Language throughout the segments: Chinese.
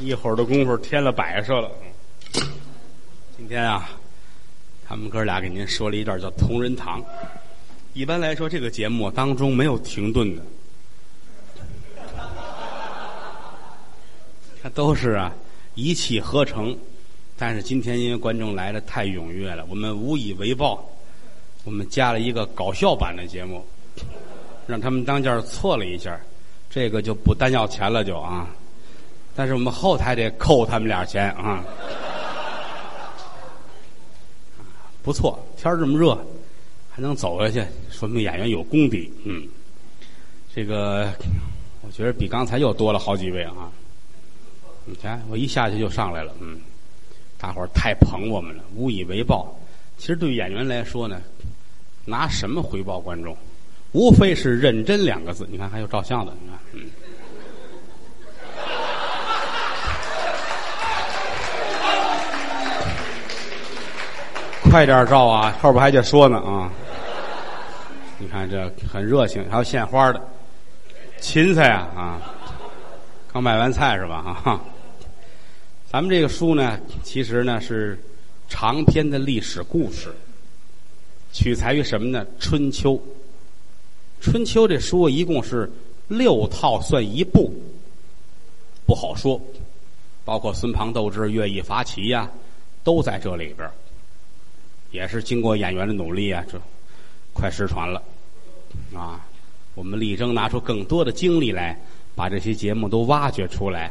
一会儿的功夫添了摆设了。今天啊，他们哥俩给您说了一段叫《同仁堂》。一般来说，这个节目当中没有停顿的，他都是啊一气呵成。但是今天因为观众来的太踊跃了，我们无以为报，我们加了一个搞笑版的节目，让他们当间错了一下，这个就不单要钱了，就啊。但是我们后台得扣他们俩钱啊。不错，天这么热，还能走下去，说明演员有功底。嗯，这个我觉得比刚才又多了好几位啊。你看，我一下去就上来了，嗯，大伙儿太捧我们了，无以为报。其实对演员来说呢，拿什么回报观众？无非是认真两个字。你看，还有照相的，你看，嗯。快点照啊！后边还得说呢啊！你看这很热情，还有献花的，芹菜啊啊！刚买完菜是吧？哈，咱们这个书呢，其实呢是长篇的历史故事，取材于什么呢？春秋。春秋这书一共是六套，算一部，不好说。包括孙庞斗智、乐毅伐齐呀，都在这里边。也是经过演员的努力啊，这快失传了啊！我们力争拿出更多的精力来，把这些节目都挖掘出来。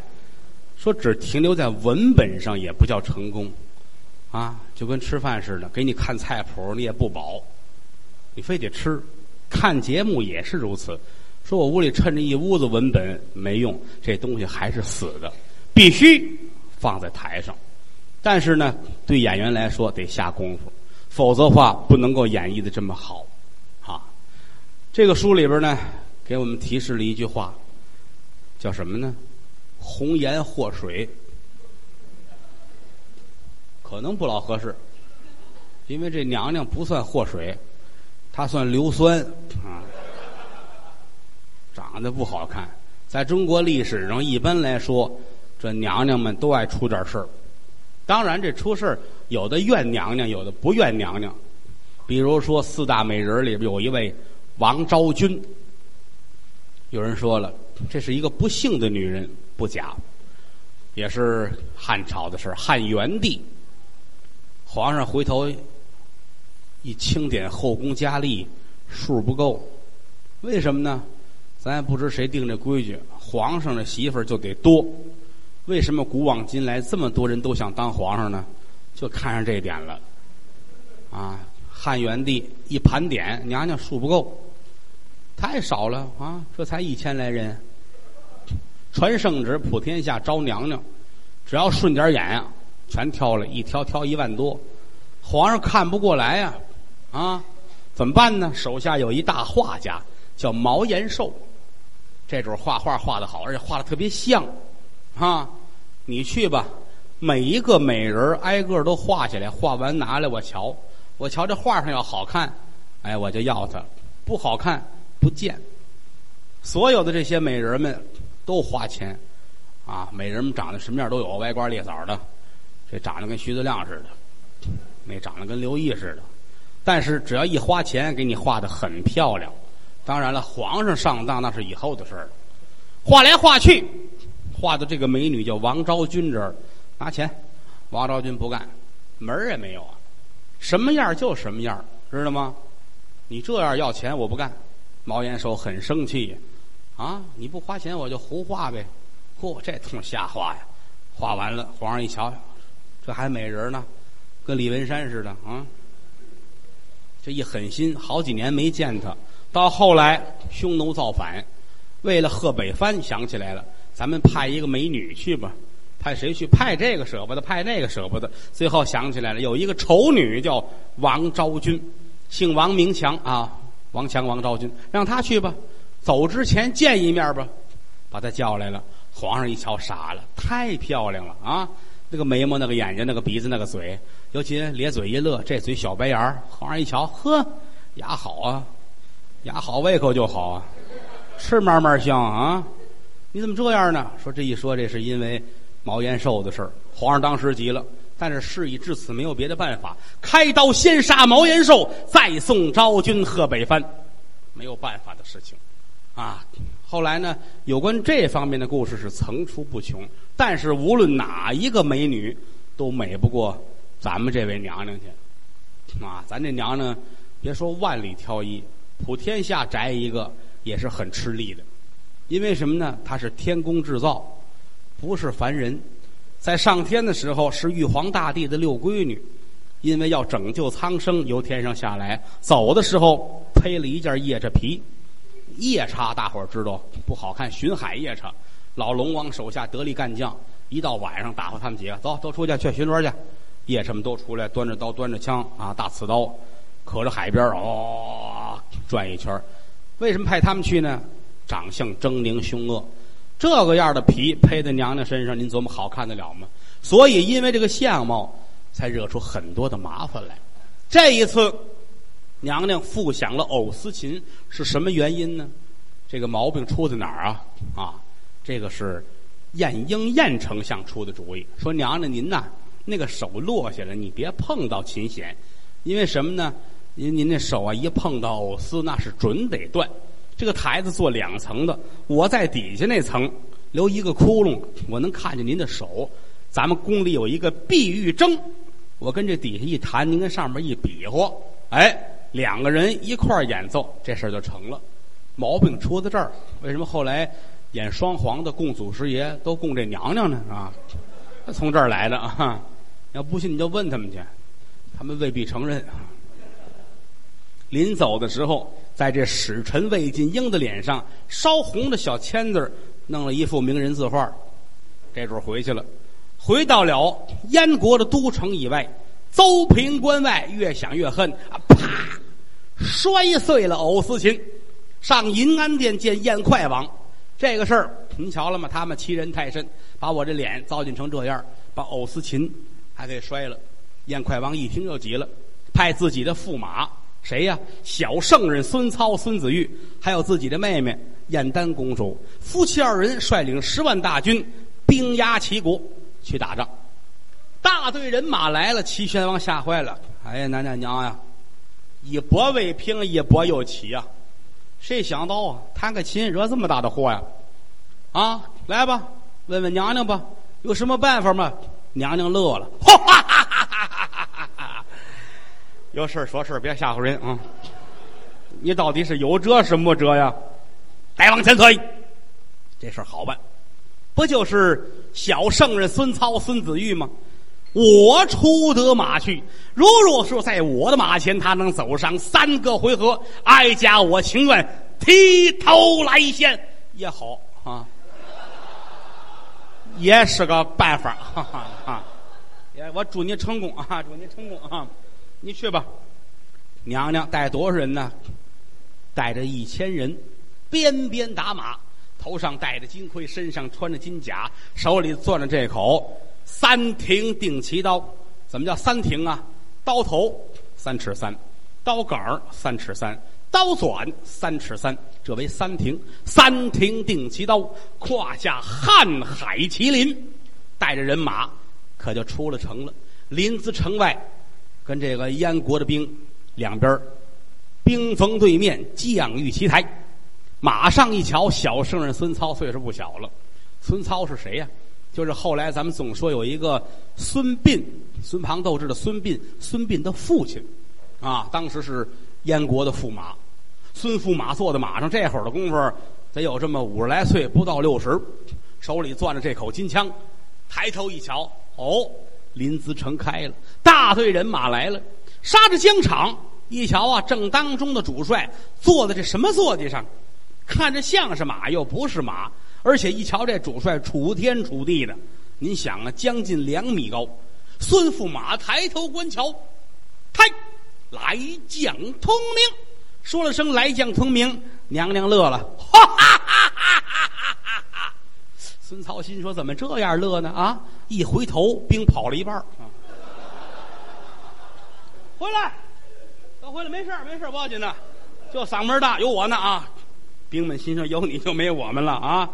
说只停留在文本上也不叫成功啊，就跟吃饭似的，给你看菜谱你也不饱，你非得吃。看节目也是如此。说我屋里趁着一屋子文本没用，这东西还是死的，必须放在台上。但是呢，对演员来说得下功夫。否则话不能够演绎的这么好，啊！这个书里边呢，给我们提示了一句话，叫什么呢？红颜祸水，可能不老合适，因为这娘娘不算祸水，她算硫酸啊，长得不好看。在中国历史上，一般来说，这娘娘们都爱出点事儿。当然，这出事有的怨娘娘，有的不怨娘娘。比如说，四大美人里边有一位王昭君。有人说了，这是一个不幸的女人，不假，也是汉朝的事汉元帝，皇上回头一清点后宫佳丽，数不够。为什么呢？咱也不知谁定这规矩，皇上的媳妇儿就得多。为什么古往今来这么多人都想当皇上呢？就看上这点了。啊，汉元帝一盘点，娘娘数不够，太少了啊！这才一千来人，传圣旨普天下招娘娘，只要顺点眼呀，全挑了一挑挑一万多。皇上看不过来呀，啊，怎么办呢？手下有一大画家叫毛延寿，这主画画画的好，而且画的特别像。啊，你去吧，每一个美人挨个都画下来，画完拿来我瞧，我瞧这画上要好看，哎，我就要它；不好看不见。所有的这些美人们都花钱，啊，美人们长得什么样都有，歪瓜裂枣的，这长得跟徐子亮似的，那长得跟刘毅似的，但是只要一花钱，给你画的很漂亮。当然了，皇上上当那是以后的事儿，画来画去。画的这个美女叫王昭君这儿，拿钱，王昭君不干，门儿也没有啊，什么样就什么样，知道吗？你这样要钱我不干，毛延寿很生气，啊，你不花钱我就胡画呗，嚯，这通瞎画呀，画完了皇上一瞧，这还美人呢，跟李文山似的啊，这一狠心，好几年没见他，到后来匈奴造反，为了贺北藩想起来了。咱们派一个美女去吧，派谁去？派这个舍不得，派那个舍不得。最后想起来了，有一个丑女叫王昭君，姓王名强啊，王强王昭君，让她去吧。走之前见一面吧，把她叫来了。皇上一瞧傻了，太漂亮了啊！那个眉毛，那个眼睛，那个鼻子，那个嘴，尤其咧嘴一乐，这嘴小白牙。皇上一瞧，呵，牙好啊，牙好，胃口就好啊，吃嘛嘛香啊。你怎么这样呢？说这一说，这是因为毛延寿的事儿。皇上当时急了，但是事已至此，没有别的办法，开刀先杀毛延寿，再送昭君贺北藩，没有办法的事情，啊。后来呢，有关这方面的故事是层出不穷，但是无论哪一个美女，都美不过咱们这位娘娘去，啊，咱这娘娘，别说万里挑一，普天下摘一个也是很吃力的，因为什么呢？他是天宫制造，不是凡人，在上天的时候是玉皇大帝的六闺女，因为要拯救苍生，由天上下来，走的时候披了一件夜叉皮。夜叉，大伙儿知道不好看。巡海夜叉，老龙王手下得力干将，一到晚上打发他们几个走，都出去去巡逻去。夜叉们都出来，端着刀，端着枪啊，大刺刀，可着海边哦转一圈为什么派他们去呢？长相狰狞凶恶，这个样的皮配在娘娘身上，您琢磨好看得了吗？所以因为这个相貌，才惹出很多的麻烦来。这一次。娘娘复享了藕丝琴是什么原因呢？这个毛病出在哪儿啊？啊，这个是晏婴晏丞相出的主意，说娘娘您呐，那个手落下来，你别碰到琴弦，因为什么呢？您您那手啊，一碰到藕丝，那是准得断。这个台子做两层的，我在底下那层留一个窟窿，我能看见您的手。咱们宫里有一个碧玉筝，我跟这底下一弹，您跟上面一比划，哎。两个人一块儿演奏，这事儿就成了。毛病出在这儿，为什么后来演双簧的供祖师爷都供这娘娘呢？啊，从这儿来的啊！要不信你就问他们去，他们未必承认。临走的时候，在这使臣魏晋英的脸上烧红的小签子弄了一幅名人字画。这会儿回去了，回到了燕国的都城以外，邹平关外，越想越恨啊！啪！摔碎了藕丝琴，上银安殿见燕快王。这个事儿您瞧了吗？他们欺人太甚，把我这脸糟践成这样，把藕丝琴还给摔了。燕快王一听就急了，派自己的驸马谁呀？小圣人孙操、孙子玉，还有自己的妹妹燕丹公主，夫妻二人率领十万大军，兵压齐国去打仗。大队人马来了，齐宣王吓坏了。哎呀，娘娘娘呀！一波未平，一波又起呀！谁想到啊，弹个琴惹这么大的祸呀？啊，来吧，问问娘娘吧，有什么办法吗？娘娘乐了，哈哈哈哈哈哈！有事说事别吓唬人啊！你到底是有辙是没辙呀？再往前推，这事好办，不就是小圣人孙操、孙子玉吗？我出得马去，如若说在我的马前，他能走上三个回合，哀家我情愿剃头来献也好啊，也是个办法哈哈啊！也我祝你成功啊，祝你成功啊！你去吧，娘娘带多少人呢？带着一千人，鞭鞭打马，头上戴着金盔，身上穿着金甲，手里攥着这口。三庭定奇刀，怎么叫三庭啊？刀头三尺三，刀杆三尺三，刀转三尺三，这为三庭。三庭定奇刀，胯下瀚海麒麟，带着人马，可就出了城了。临淄城外，跟这个燕国的兵两边兵锋对面，将遇齐台。马上一瞧，小圣人孙操岁数不小了。孙操是谁呀？就是后来咱们总说有一个孙膑，孙庞斗智的孙膑，孙膑的父亲，啊，当时是燕国的驸马，孙驸马坐在马上，这会儿的功夫得有这么五十来岁，不到六十，手里攥着这口金枪，抬头一瞧，哦，临淄城开了，大队人马来了，杀着疆场，一瞧啊，正当中的主帅坐在这什么坐骑上，看着像是马，又不是马。而且一瞧这主帅楚天楚地的，您想啊，将近两米高。孙驸马抬头观瞧，嗨，来将通明，说了声来将通明，娘娘乐了，哈哈哈哈！孙操心说怎么这样乐呢？啊，一回头兵跑了一半回来，都回来，没事没事不要紧的，就嗓门大，有我呢啊！兵们心说有你就没我们了啊！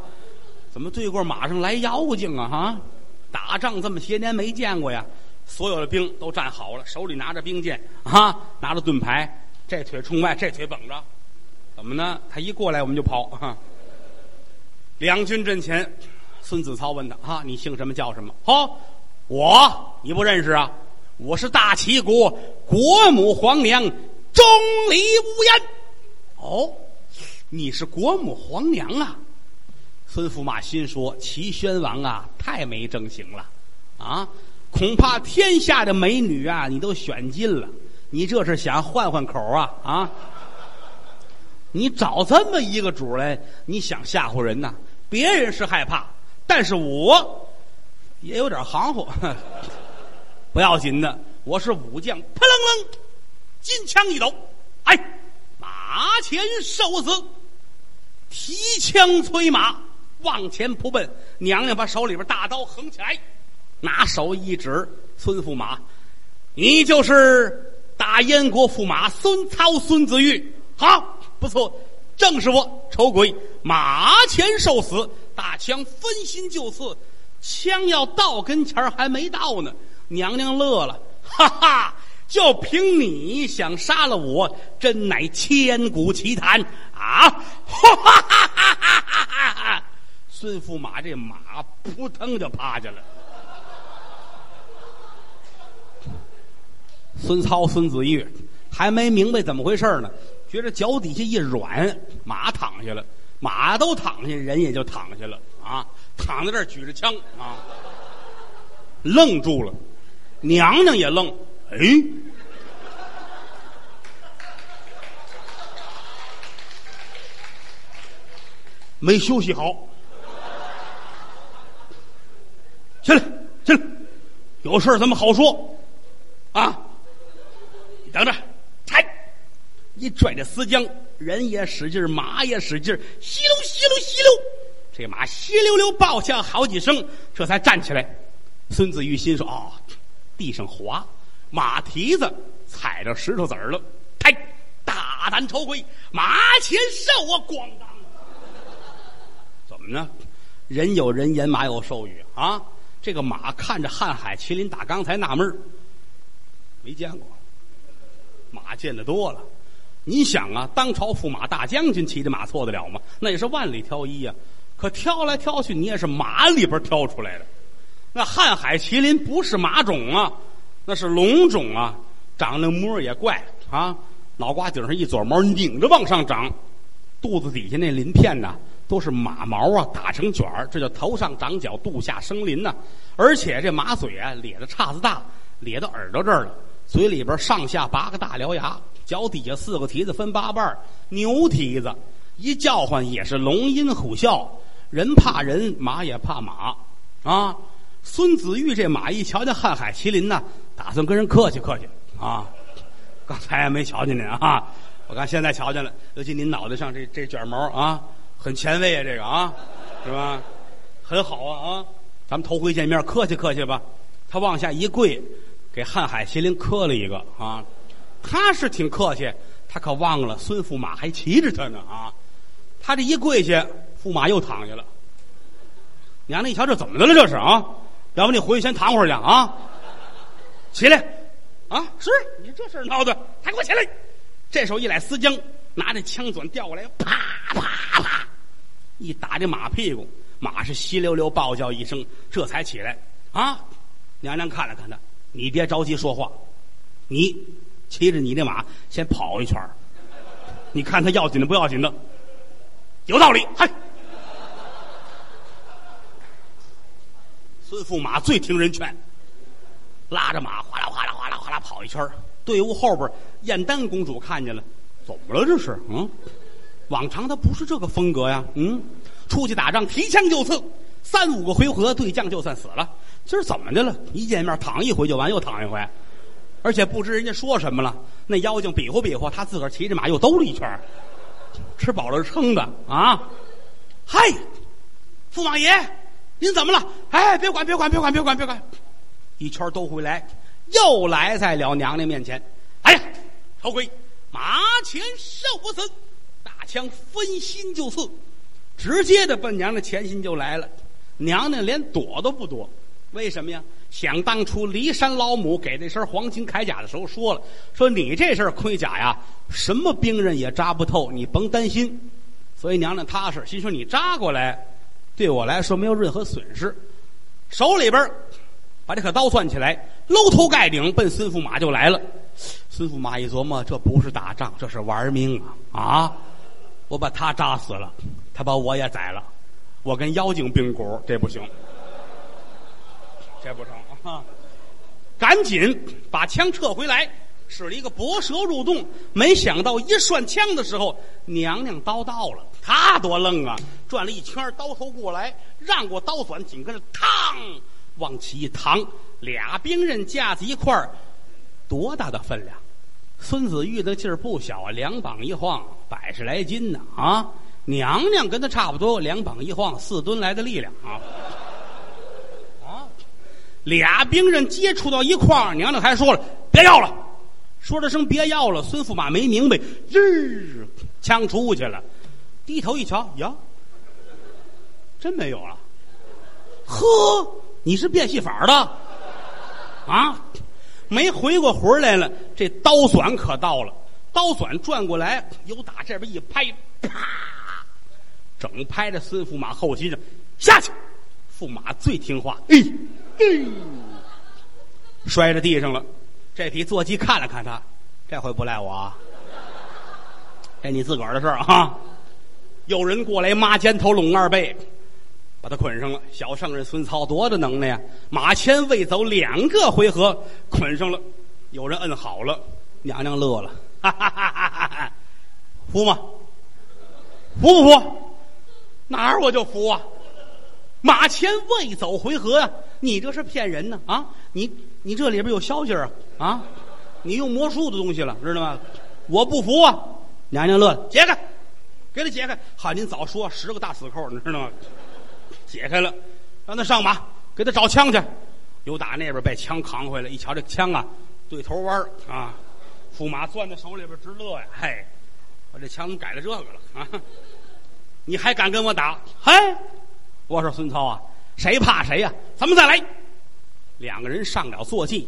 怎么对过马上来妖精啊？哈，打仗这么些年没见过呀。所有的兵都站好了，手里拿着兵剑啊，拿着盾牌，这腿冲外，这腿绷着，怎么呢？他一过来，我们就跑啊。两军阵前，孙子操问他：“啊，你姓什么？叫什么？”“好，我你不认识啊？我是大齐国国母皇娘钟离无烟。”“哦，你是国母皇娘啊？”孙驸马心说：“齐宣王啊，太没正形了啊！”恐怕天下的美女啊，你都选尽了。你这是想换换口啊啊！你找这么一个主来，你想吓唬人呐？别人是害怕，但是我也有点行乎。不要紧的，我是武将，扑棱棱，金枪一抖，哎，马前受死，提枪催马往前扑奔。娘娘把手里边大刀横起来。拿手一指，孙驸马，你就是大燕国驸马孙操孙子玉。好，不错，正是我。丑鬼，马前受死，大枪分心就刺，枪要到跟前还没到呢。娘娘乐了，哈哈，就凭你想杀了我，真乃千古奇谈啊！哈哈哈哈哈哈！孙驸马这马扑腾就趴下了。孙操、孙子玉还没明白怎么回事呢，觉着脚底下一软，马躺下了，马都躺下，人也就躺下了啊，躺在这儿举着枪啊，愣住了，娘娘也愣，哎，没休息好，起来，起来，有事咱们好说啊？你等着，踩！一拽着丝缰，人也使劲，马也使劲，稀溜稀溜稀溜，这马稀溜溜爆下好几声，这才站起来。孙子玉心说：“哦，地上滑，马蹄子踩着石头子儿了。”开，大胆丑鬼，马前受我咣当！怎么呢？人有人言，马有兽语啊！这个马看着瀚海麒麟，打刚才纳闷没见过。马见得多了，你想啊，当朝驸马大将军骑着马错得了吗？那也是万里挑一呀。可挑来挑去，你也是马里边挑出来的。那瀚海麒麟不是马种啊，那是龙种啊，长那模也怪啊。脑瓜顶上一撮毛拧着往上长，肚子底下那鳞片呢，都是马毛啊，打成卷儿，这叫头上长角，肚下生鳞呐。而且这马嘴啊，咧的叉子大，咧到耳朵这儿了。嘴里边上下八个大獠牙，脚底下四个蹄子分八瓣牛蹄子，一叫唤也是龙吟虎啸，人怕人，马也怕马啊！孙子玉这马一瞧见瀚海麒麟呢，打算跟人客气客气啊！刚才也没瞧见您啊，我看现在瞧见了，尤其您脑袋上这这卷毛啊，很前卫啊，这个啊，是吧？很好啊啊！咱们头回见面，客气客气吧。他往下一跪。给瀚海麒麟磕了一个啊，他是挺客气，他可忘了孙驸马还骑着他呢啊！他这一跪下，驸马又躺下了。娘娘一瞧，这怎么的了？这是啊！要不你回去先躺会儿去啊！起来啊！是你这事闹的，还给我起来！这手一来丝缰，拿着枪转调过来，啪啪啪，一打这马屁股，马是稀溜溜暴叫一声，这才起来啊！娘娘看了看他。你别着急说话，你骑着你的马先跑一圈你看他要紧的不要紧的，有道理。嗨，孙驸马最听人劝，拉着马哗啦哗啦哗啦哗啦跑一圈队伍后边，燕丹公主看见了，怎么了？这是嗯，往常他不是这个风格呀。嗯，出去打仗提枪就刺，三五个回合对将就算死了。今儿怎么的了？一见面躺一回就完，又躺一回，而且不知人家说什么了。那妖精比划比划，他自个儿骑着马又兜了一圈，吃饱了撑的啊！嗨，驸马爷，您怎么了？哎，别管，别管，别管，别管，别管！一圈兜回来，又来在了娘娘面前。哎呀，丑鬼，马前受死！大枪分心就刺，直接的奔娘娘前心就来了。娘娘连躲都不躲。为什么呀？想当初骊山老母给那身黄金铠甲的时候说了，说你这身盔甲呀，什么兵刃也扎不透，你甭担心。所以娘娘踏实，心说你扎过来，对我来说没有任何损失。手里边把这颗刀攥起来，搂头盖顶奔孙驸马就来了。孙驸马一琢磨，这不是打仗，这是玩命啊！啊，我把他扎死了，他把我也宰了，我跟妖精并股，这不行，这不成啊！赶紧把枪撤回来，使了一个搏蛇入洞。没想到一涮枪的时候，娘娘刀到了，他多愣啊！转了一圈，刀头过来，让过刀短，紧跟着，嘡，往起一躺，俩兵刃架在一块儿，多大的分量？孙子玉的劲儿不小啊，两膀一晃，百十来斤呢啊！娘娘跟他差不多，两膀一晃，四吨来的力量！啊，俩兵刃接触到一块儿，娘娘还说了：“别要了。”说了声“别要了”，孙驸马没明白，日枪出去了，低头一瞧，呀，真没有了。呵，你是变戏法的啊？没回过魂来了，这刀短可到了，刀短转过来，由打这边一拍，啪，整拍在孙驸马后脊上，下去。驸马最听话，哎，哎，摔在地上了。这匹坐骑看了看他，这回不赖我，这你自个儿的事儿啊。有人过来，抹肩头，拢二背，把他捆上了。小圣人孙操多大能耐呀！马前未走两个回合，捆上了。有人摁好了，娘娘乐了，哈哈哈哈哈！服吗？服不服？哪儿我就服啊！马前未走回合呀，你这是骗人呢啊！你你这里边有消息啊啊！你用魔术的东西了，知道吗？我不服啊！娘娘乐了，解开，给他解开。好您早说，十个大死扣，你知道吗？解开了，让他上马，给他找枪去。又打那边把枪扛回来，一瞧这枪啊，对头弯啊！驸马攥在手里边直乐呀，嘿，我这枪怎么改了这个了啊？你还敢跟我打？嘿！我说孙操啊，谁怕谁呀？咱们再来。两个人上了坐骑，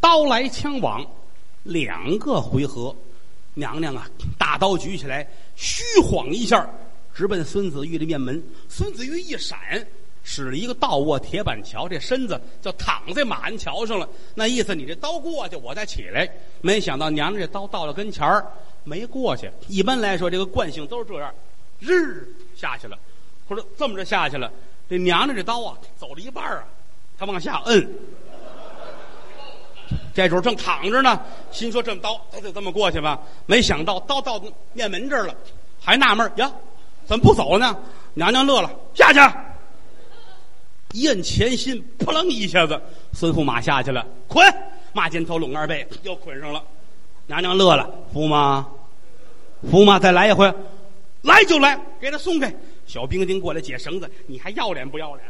刀来枪往，两个回合。娘娘啊，大刀举起来，虚晃一下，直奔孙子玉的面门。孙子玉一闪，使了一个倒卧铁板桥，这身子就躺在马鞍桥上了。那意思，你这刀过去，我再起来。没想到娘娘这刀到了跟前儿，没过去。一般来说，这个惯性都是这样，日下去了。或者这么着下去了，这娘娘这刀啊，走了一半啊，他往下摁。这主正躺着呢，心说这么刀，他就这么过去吧。没想到刀到面门这儿了，还纳闷呀，怎么不走呢？娘娘乐了，下去，一摁前心，扑棱一下子，孙驸马下去了，捆，马肩头拢二背，又捆上了。娘娘乐了，驸马，驸马再来一回，来就来，给他松开。小兵丁过来解绳子，你还要脸不要脸？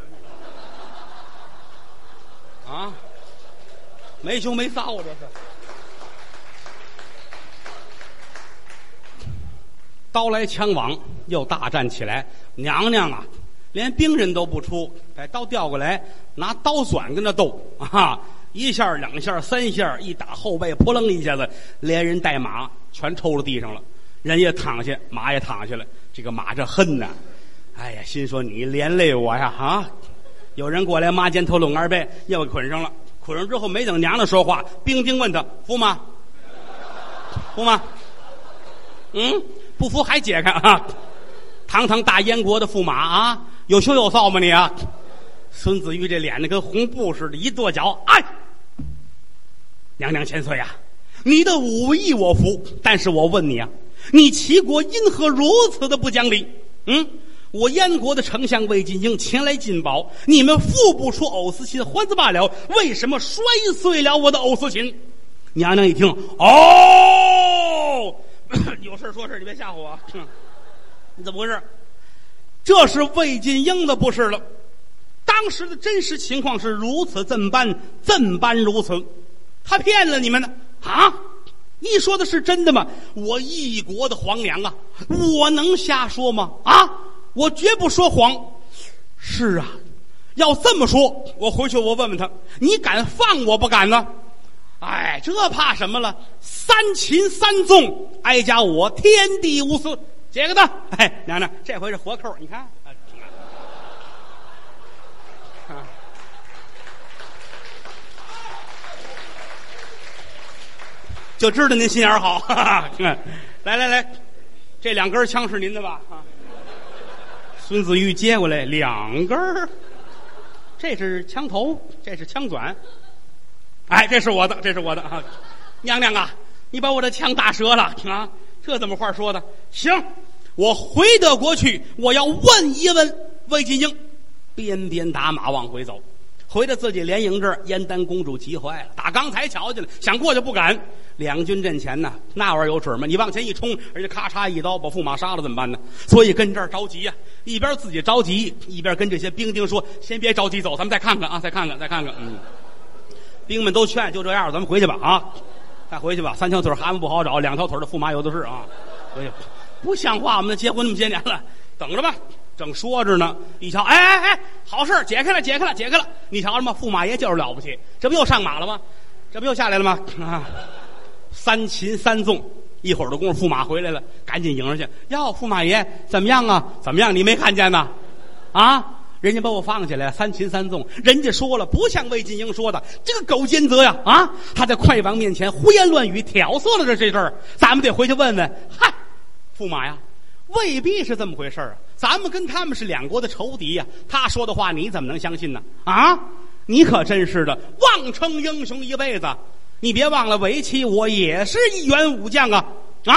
啊，没羞没臊！这是。刀来枪往，又大战起来。娘娘啊，连兵人都不出，把刀调过来，拿刀转跟他斗啊！一下、两下、三下，一打后背，扑棱一下子，连人带马全抽到地上了。人也躺下，马也躺下了。这个马这恨呐！哎呀，心说你连累我呀啊！有人过来，抹肩头拢二背，又捆上了。捆上之后，没等娘娘说话，兵丁问他服吗？服吗？嗯，不服还解开啊！堂堂大燕国的驸马啊，有羞有臊吗你啊？孙子玉这脸呢，跟红布似的，一跺脚，哎！娘娘千岁呀，你的武艺我服，但是我问你啊，你齐国因何如此的不讲理？嗯？我燕国的丞相魏晋英前来进宝，你们付不出藕丝琴，还则罢了，为什么摔碎了我的藕丝琴？娘娘一听，哦，有事说事你别吓唬我。你 怎么回事？这是魏晋英的不是了。当时的真实情况是如此，怎般怎般如此？他骗了你们呢？啊？你说的是真的吗？我一国的皇娘啊，我能瞎说吗？啊？我绝不说谎，是啊，要这么说，我回去我问问他，你敢放我不敢呢？哎，这怕什么了？三擒三纵，哀家我天地无私。解个的，哎，娘娘，这回是活扣，你看。啊 就知道您心眼好，哈 哈来来来，这两根枪是您的吧？啊，孙子玉接过来两根儿这是枪头，这是枪短。哎，这是我的，这是我的啊！娘娘啊，你把我的枪打折了啊！这怎么话说的？行，我回德国去，我要问一问魏金英，鞭鞭打马往回走。回到自己连营这儿，燕丹公主急坏了。打刚才瞧见了，想过去不敢。两军阵前呢，那玩意儿有准吗？你往前一冲，人家咔嚓一刀把驸马杀了，怎么办呢？所以跟这儿着急呀，一边自己着急，一边跟这些兵丁说：“先别着急走，咱们再看看啊，再看看，再看看。”嗯，兵们都劝，就这样，咱们回去吧啊，再回去吧。三条腿蛤蟆不好找，两条腿的驸马有的是啊。回去，不像话！我们结婚那么些年了，等着吧。正说着呢，一瞧，哎哎哎，好事解开了，解开了，解开了！你瞧什么？驸马爷就是了不起，这不又上马了吗？这不又下来了吗？啊，三擒三纵，一会儿的功夫，驸马回来了，赶紧迎上去。哟，驸马爷怎么样啊？怎么样？你没看见呢？啊，人家把我放下来，三擒三纵。人家说了，不像魏晋英说的，这个狗奸贼呀！啊，他在快王面前胡言乱语，挑唆了这这事儿，咱们得回去问问。嗨，驸马呀，未必是这么回事啊。咱们跟他们是两国的仇敌呀，他说的话你怎么能相信呢？啊，你可真是的，妄称英雄一辈子。你别忘了，为妻我也是一员武将啊！啊，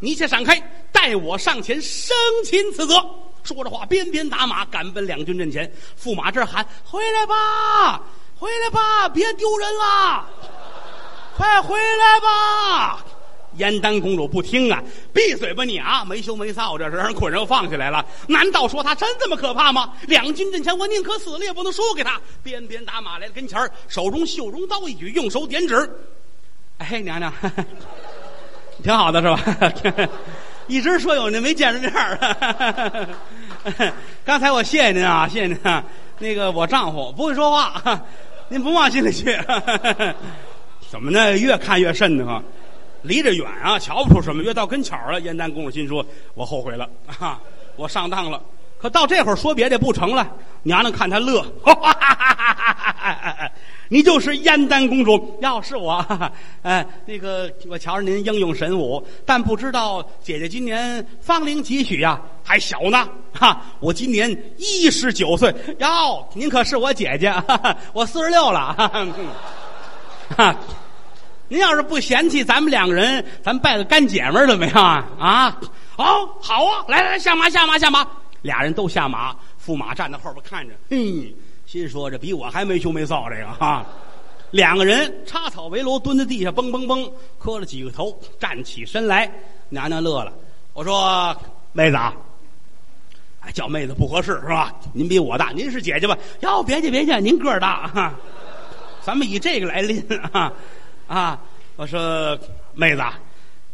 你且闪开，待我上前生擒此责。说着话，鞭鞭打马，赶奔两军阵前。驸马这喊：“回来吧，回来吧，别丢人了，快回来吧！”燕丹公主不听啊！闭嘴吧你啊！没羞没臊，这是让人捆上放下来了。难道说他真这么可怕吗？两军阵前，我宁可死了也不能输给他。鞭鞭打马来了跟前手中绣绒刀一举，用手点指。哎，娘娘，挺好的是吧？一直说有您没见着面 刚才我谢谢您啊，谢谢您。啊。那个我丈夫不会说话，您不往心里去。怎么呢？越看越瘆得慌。离着远啊，瞧不出什么。越到跟前了，燕丹公主心说：“我后悔了 啊，我上当了。”可到这会儿说别的不成了。娘娘看他乐，你就是燕丹公主。要是我，哎，那个我瞧着您英勇神武，但不知道姐姐今年芳龄几许呀？还小呢，哈！我今年一十九岁。哟，您可是我姐姐，我四十六了，哈。您要是不嫌弃，咱们两个人，咱拜个干姐们儿怎么样啊？啊，哦，好啊！来来来，下马，下马，下马！俩人都下马，驸马站在后边看着，嘿，心说这比我还没羞没臊，这个哈。两个人插草为楼，蹲在地下，嘣嘣嘣，磕了几个头，站起身来。娘娘乐了，我说妹子啊，哎，叫妹子不合适是吧？您比我大，您是姐姐吧？哟，别介别介，您个儿大哈，咱们以这个来拎啊。啊！我说妹子，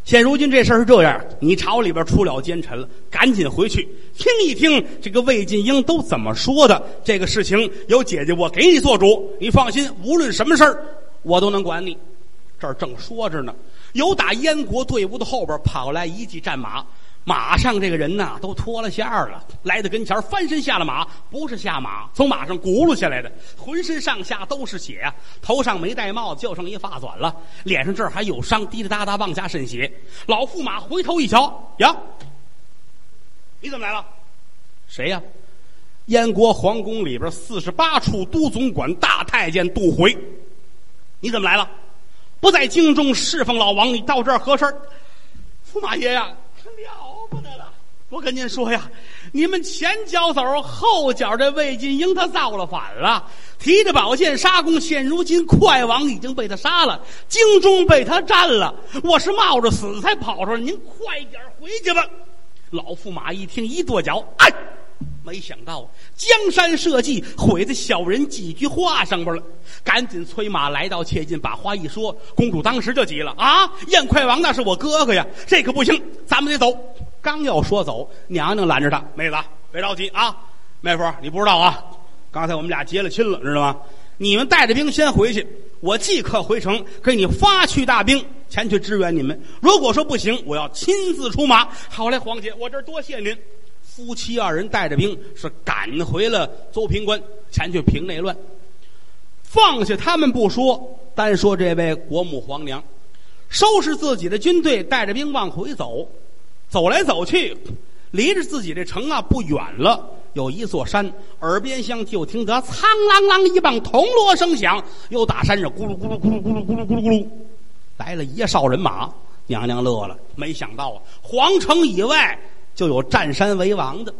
现如今这事儿是这样，你朝里边出了奸臣了，赶紧回去听一听这个魏晋英都怎么说的。这个事情有姐姐我给你做主，你放心，无论什么事儿我都能管你。这儿正说着呢，有打燕国队伍的后边跑来一骑战马。马上这个人呐，都脱了线儿了，来到跟前翻身下了马，不是下马，从马上轱辘下来的，浑身上下都是血啊，头上没戴帽子，就剩一发短了，脸上这儿还有伤，滴滴答答往下渗血。老驸马回头一瞧，呀，你怎么来了？谁呀？燕国皇宫里边四十八处都总管大太监杜回，你怎么来了？不在京中侍奉老王，你到这儿何事儿？驸马爷呀！不得了！我跟您说呀，你们前脚走后脚，这魏晋英他造了反了，提着宝剑杀公。现如今快王已经被他杀了，京中被他占了。我是冒着死才跑出来，您快点回去吧。老驸马一听，一跺脚，哎。没想到江山社稷毁在小人几句话上边了，赶紧催马来到切近，把话一说，公主当时就急了啊！燕快王那是我哥哥呀，这可不行，咱们得走。刚要说走，娘娘拦着他，妹子别着急啊，妹夫你不知道啊，刚才我们俩结了亲了，知道吗？你们带着兵先回去，我即刻回城给你发去大兵前去支援你们。如果说不行，我要亲自出马。好嘞，黄姐，我这多谢您。夫妻二人带着兵是赶回了邹平关，前去平内乱。放下他们不说，单说这位国母皇娘，收拾自己的军队，带着兵往回走，走来走去，离着自己这城啊不远了，有一座山，耳边厢就听得苍啷啷一棒铜锣声响，又打山上咕噜咕噜咕噜咕噜咕噜咕噜咕噜，来了一哨人马。娘娘乐了，没想到啊，皇城以外就有占山为王的。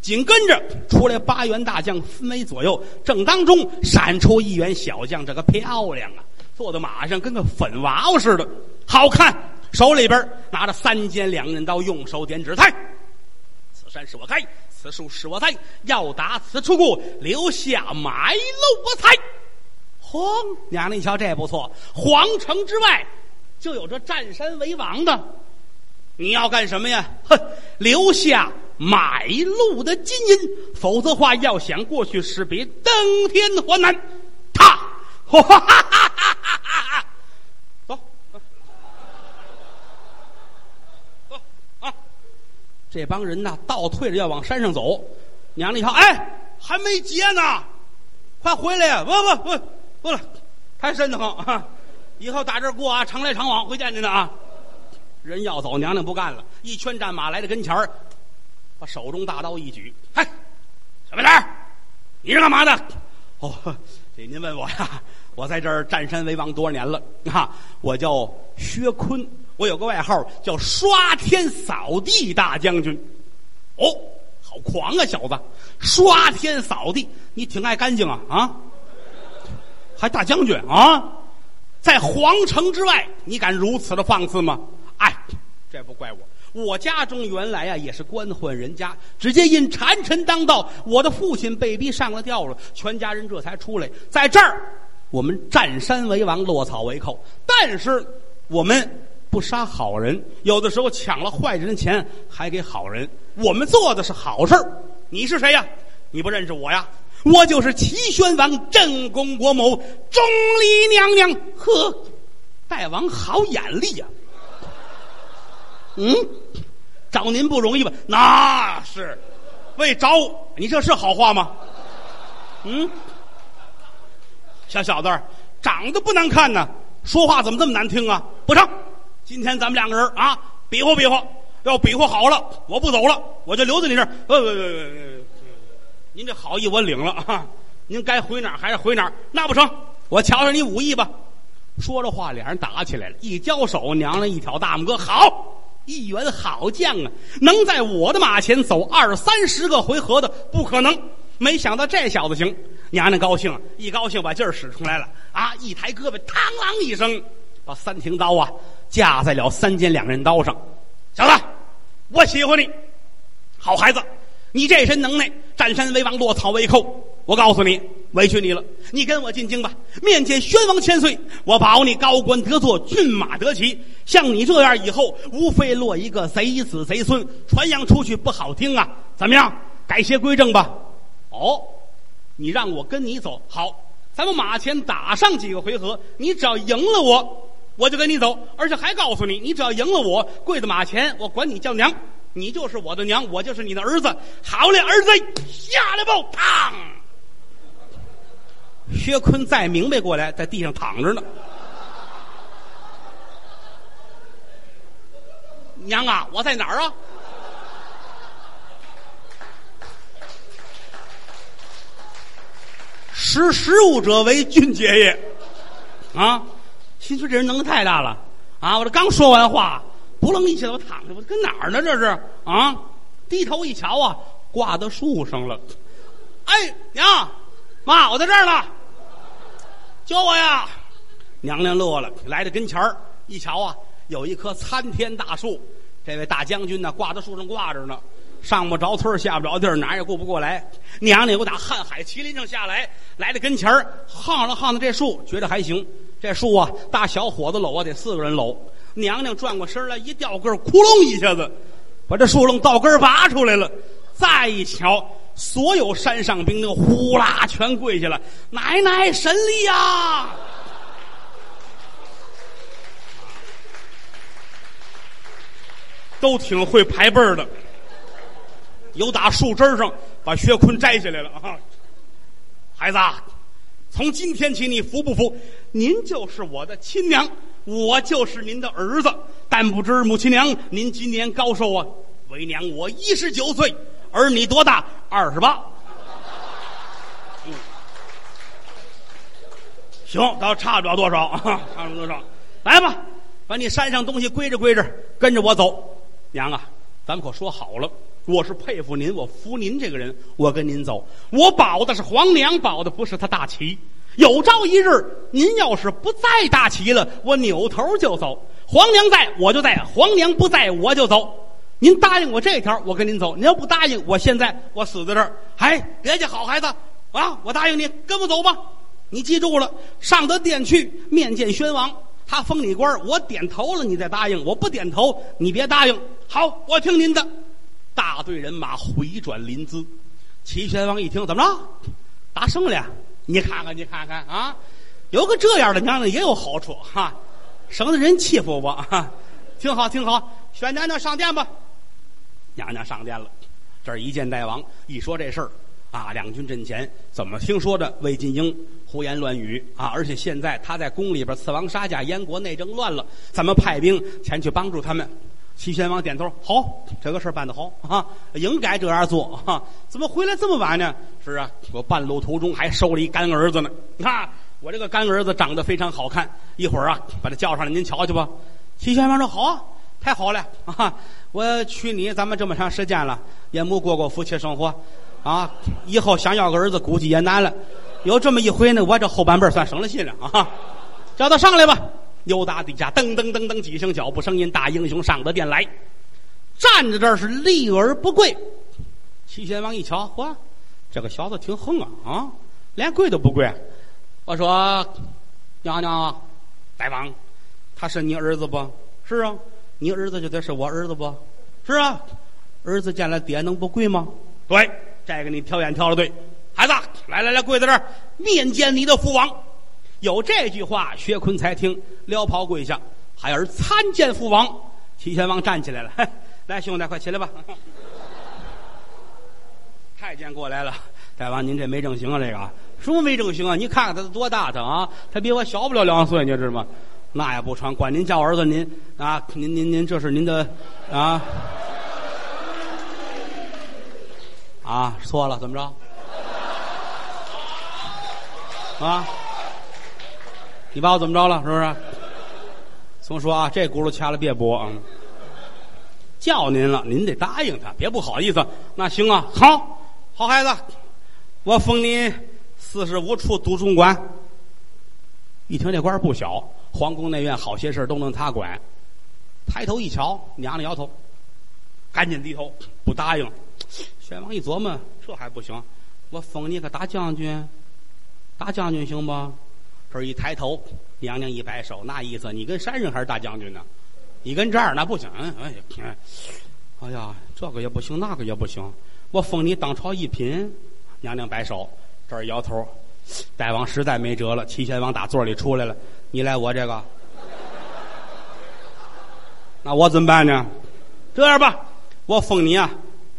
紧跟着出来八员大将，分为左右。正当中闪出一员小将，这个漂亮啊，坐在马上跟个粉娃娃似的，好看。手里边拿着三尖两刃刀，用手点指：“开！此山是我开，此树是我栽，要打此处过，留下买路我财。”嚯，娘娘一瞧这不错，皇城之外就有这占山为王的，你要干什么呀？哼，留下。买路的金银，否则话要想过去，是比登天还难。他，哈哈哈哈哈哈！走，走啊！这帮人呐，倒退着要往山上走。娘娘一瞧，哎，还没结呢，快回来呀！不不不，不了，太深得慌啊。以后打这儿过啊，常来常往，会见您的啊。人要走，娘娘不干了，一圈战马来到跟前儿。把手中大刀一举，嗨，小白脸你是干嘛的？哦，这您问我呀，我在这儿占山为王多少年了啊？我叫薛坤，我有个外号叫刷天扫地大将军。哦，好狂啊，小子！刷天扫地，你挺爱干净啊啊？还大将军啊？在皇城之外，你敢如此的放肆吗？哎，这不怪我。我家中原来啊也是官宦人家，只接因谗臣当道，我的父亲被逼上了吊了，全家人这才出来。在这儿，我们占山为王，落草为寇，但是我们不杀好人，有的时候抢了坏人的钱还给好人。我们做的是好事你是谁呀？你不认识我呀？我就是齐宣王镇公国母钟离娘娘。呵，大王好眼力呀！嗯，找您不容易吧？那是，为找你这是好话吗？嗯，小小子长得不难看呢，说话怎么这么难听啊？不成，今天咱们两个人啊，比划比划，要比划好了，我不走了，我就留在你这儿。不不不不不，您这好意我领了啊，您该回哪儿还是回哪儿？那不成，我瞧瞧你武艺吧。说着话，俩人打起来了，一交手，娘娘一挑大拇哥，好。一员好将啊，能在我的马前走二三十个回合的不可能。没想到这小子行，娘娘高兴，一高兴把劲儿使出来了啊！一抬胳膊，嘡啷一声，把三挺刀啊架在了三尖两刃刀上。小子，我喜欢你，好孩子，你这身能耐，占山为王，落草为寇。我告诉你，委屈你了。你跟我进京吧，面见宣王千岁，我保你高官得坐，骏马得骑。像你这样以后，无非落一个贼子贼孙，传扬出去不好听啊。怎么样？改邪归正吧。哦，你让我跟你走，好，咱们马前打上几个回合，你只要赢了我，我就跟你走。而且还告诉你，你只要赢了我，跪在马前，我管你叫娘，你就是我的娘，我就是你的儿子。好嘞，儿子，下来吧，砰！薛坤再明白过来，在地上躺着呢。娘啊，我在哪儿啊？识时务者为俊杰也。啊，心说这人能耐太大了啊！我这刚说完话，不楞一下我躺着，我跟哪儿呢？这是啊！低头一瞧啊，挂到树上了。哎，娘，妈，我在这儿呢。救我呀！娘娘乐了，来到跟前儿一瞧啊，有一棵参天大树，这位大将军呢挂在树上挂着呢，上不着村下不着地哪儿也顾不过来。娘娘又打瀚海麒麟上下来，来到跟前儿晃了晃的这树，觉得还行。这树啊，大小伙子搂啊，得四个人搂。娘娘转过身来，一掉根，窟窿一下子，把这树楞倒根拔出来了。再一瞧，所有山上兵丁呼啦全跪下了，奶奶神力呀！都挺会排辈儿的，有打树枝上把薛坤摘下来了啊！孩子，从今天起你服不服？您就是我的亲娘，我就是您的儿子。但不知母亲娘，您今年高寿啊？为娘我一十九岁，而你多大？二十八。嗯，行，倒差不了多少啊，差不了多少。来吧，把你山上东西归置归置，跟着我走。娘啊，咱们可说好了，我是佩服您，我服您这个人，我跟您走。我保的是皇娘，保的不是他大旗。有朝一日，您要是不在大旗了，我扭头就走。皇娘在，我就在；皇娘不在，我就走。您答应我这条，我跟您走。您要不答应，我现在我死在这儿。哎，别介，好孩子啊！我答应你，跟我走吧。你记住了，上得殿去面见宣王。他封你官，我点头了，你再答应；我不点头，你别答应。好，我听您的。大队人马回转临淄，齐宣王一听，怎么着？打胜了？你看看，你看看啊！有个这样的娘娘也有好处哈，省得人欺负我哈。挺好，挺好。选娘娘上殿吧。娘娘上殿了。这儿一见大王，一说这事儿啊，两军阵前怎么听说的魏晋英？胡言乱语啊！而且现在他在宫里边刺王杀驾，燕国内政乱了，咱们派兵前去帮助他们。齐宣王点头，好，这个事儿办得好啊，应该这样做啊！怎么回来这么晚呢？是啊，我半路途中还收了一干儿子呢。啊，我这个干儿子长得非常好看，一会儿啊，把他叫上来，您瞧去吧。齐宣王说好啊，太好了啊！我娶你，咱们这么长时间了，也没过过夫妻生活啊，以后想要个儿子，估计也难了。有这么一回呢，我这后半辈算省了心了啊！叫他上来吧。由打底下噔噔噔噔几声脚步声音，大英雄上得殿来，站在这儿是立而不跪。齐宣王一瞧，嚯，这个小子挺横啊啊，连跪都不跪。我说，娘娘，大王，他是你儿子不？是啊，你儿子就得是我儿子不？是啊，儿子见了爹能不跪吗？对，这个你挑眼挑的对。孩子，来来来，跪在这儿，面见你的父王。有这句话，薛坤才听，撩袍跪下。孩儿参见父王。齐宣王站起来了，来，兄弟，快起来吧。太监过来了，大王，您这没正形啊，这个什么没正形啊？你看看他多大他啊？他比我小不了两岁，你知道吗？那也不成，管您叫儿子，您啊，您您您，这是您的啊啊，错了，怎么着？啊！你把我怎么着了？是不是？总说啊，这轱辘掐了别播啊！叫您了，您得答应他，别不好意思。那行啊，好，好孩子，我封你四十五处都中官。一听这官不小，皇宫内院好些事都能他管。抬头一瞧，娘娘摇头，赶紧低头不答应。宣王一琢磨，这还不行，我封你个大将军。大将军行不？这一抬头，娘娘一摆手，那意思你跟山上还是大将军呢？你跟这儿那不行。哎呀，哎呀，这个也不行，那个也不行。我封你当朝一品。娘娘摆手，这儿摇头。大王实在没辙了。齐宣王打座里出来了，你来我这个，那我怎么办呢？这样吧，我封你啊，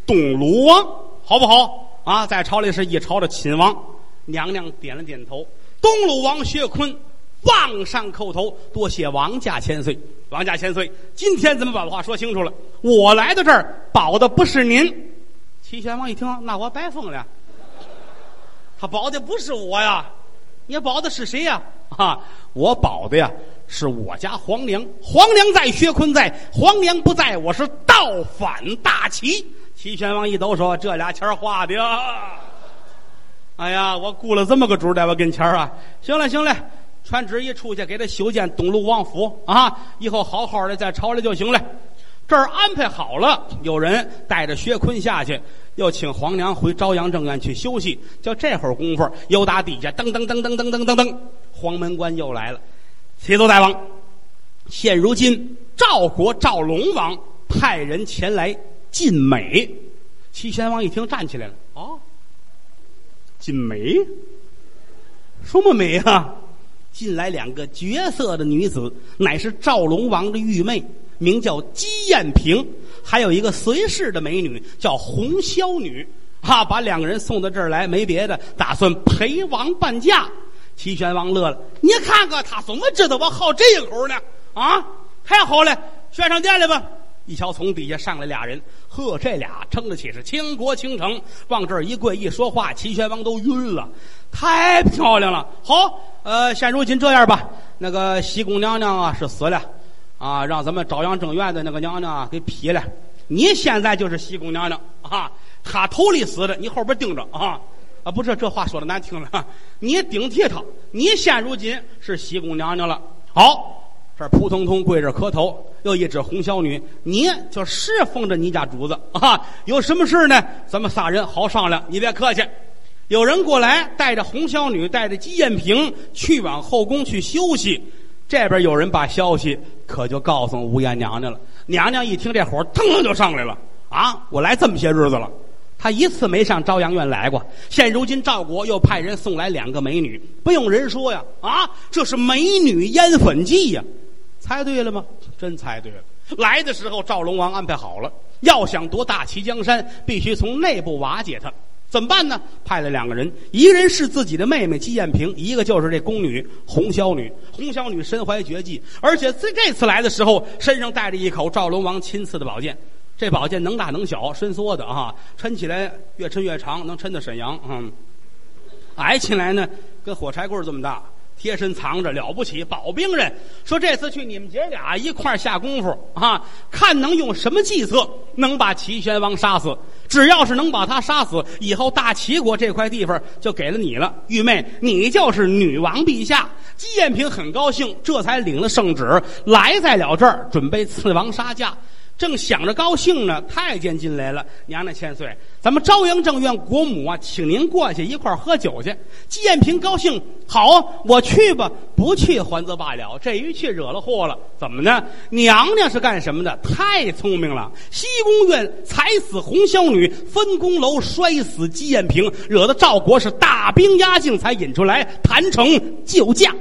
东鲁王，好不好？啊，在朝里是一朝的亲王。娘娘点了点头。东鲁王薛坤往上叩头，多谢王家千岁。王家千岁，今天怎么把话说清楚了？我来到这儿保的不是您。齐宣王一听，那我白疯了。他保的不是我呀，你保的是谁呀？啊，我保的呀是我家皇娘。皇娘在，薛坤在；皇娘不在，我是倒反大齐。齐宣王一抖手，这俩钱花的。哎呀，我雇了这么个主在我跟前啊！行了行了，传旨意出去，给他修建东路王府啊！以后好好的在朝里就行了。这儿安排好了，有人带着薛坤下去，又请皇娘回朝阳正院去休息。就这会儿功夫，又打底下噔噔噔噔噔噔噔噔，黄门官又来了。启奏大王，现如今赵国赵龙王派人前来进美。齐宣王一听，站起来了。锦梅，什么梅啊？进来两个绝色的女子，乃是赵龙王的玉妹，名叫姬艳萍，还有一个随侍的美女叫红绡女。哈，把两个人送到这儿来，没别的，打算陪王伴驾。齐宣王乐了，你看看他怎么知道我好这一口呢？啊，太好了，宣上殿来吧。一瞧，从底下上来俩人，呵，这俩称得起是倾国倾城，往这儿一跪一说话，齐宣王都晕了，太漂亮了。好，呃，现如今这样吧，那个西宫娘娘啊是死了，啊，让咱们朝阳正院的那个娘娘啊给劈了。你现在就是西宫娘娘啊，她头里死的，你后边盯着啊啊！不是这话说的难听了，你顶替她，你现如今是西宫娘娘了。好。这扑通通跪着磕头，又一指红小女，你就侍奉着你家主子啊！有什么事呢？咱们仨人好商量。你别客气。有人过来，带着红小女，带着姬艳萍去往后宫去休息。这边有人把消息可就告诉吴艳娘娘了。娘娘一听这火，腾就上来了啊！我来这么些日子了，她一次没上朝阳院来过。现如今赵国又派人送来两个美女，不用人说呀，啊，这是美女烟粉记呀。猜对了吗？真猜对了。来的时候，赵龙王安排好了，要想夺大齐江山，必须从内部瓦解他。怎么办呢？派了两个人，一个人是自己的妹妹姬艳萍，一个就是这宫女红绡女。红绡女身怀绝技，而且在这次来的时候，身上带着一口赵龙王亲赐的宝剑。这宝剑能大能小，伸缩的啊，抻起来越抻越长，能抻到沈阳。嗯，矮起来呢，跟火柴棍这么大。贴身藏着了不起，保兵人说这次去你们姐俩一块下功夫啊，看能用什么计策能把齐宣王杀死。只要是能把他杀死，以后大齐国这块地方就给了你了。玉妹，你就是女王陛下。姬艳萍很高兴，这才领了圣旨来在了这儿，准备赐王杀驾。正想着高兴呢，太监进来了。娘娘千岁，咱们朝阳正院国母啊，请您过去一块喝酒去。姬艳萍高兴，好啊，我去吧。不去还则罢了，这一去惹了祸了。怎么呢？娘娘是干什么的？太聪明了。西宫院踩死红绡女，分宫楼摔死姬艳萍，惹得赵国是大兵压境，才引出来谈成救驾。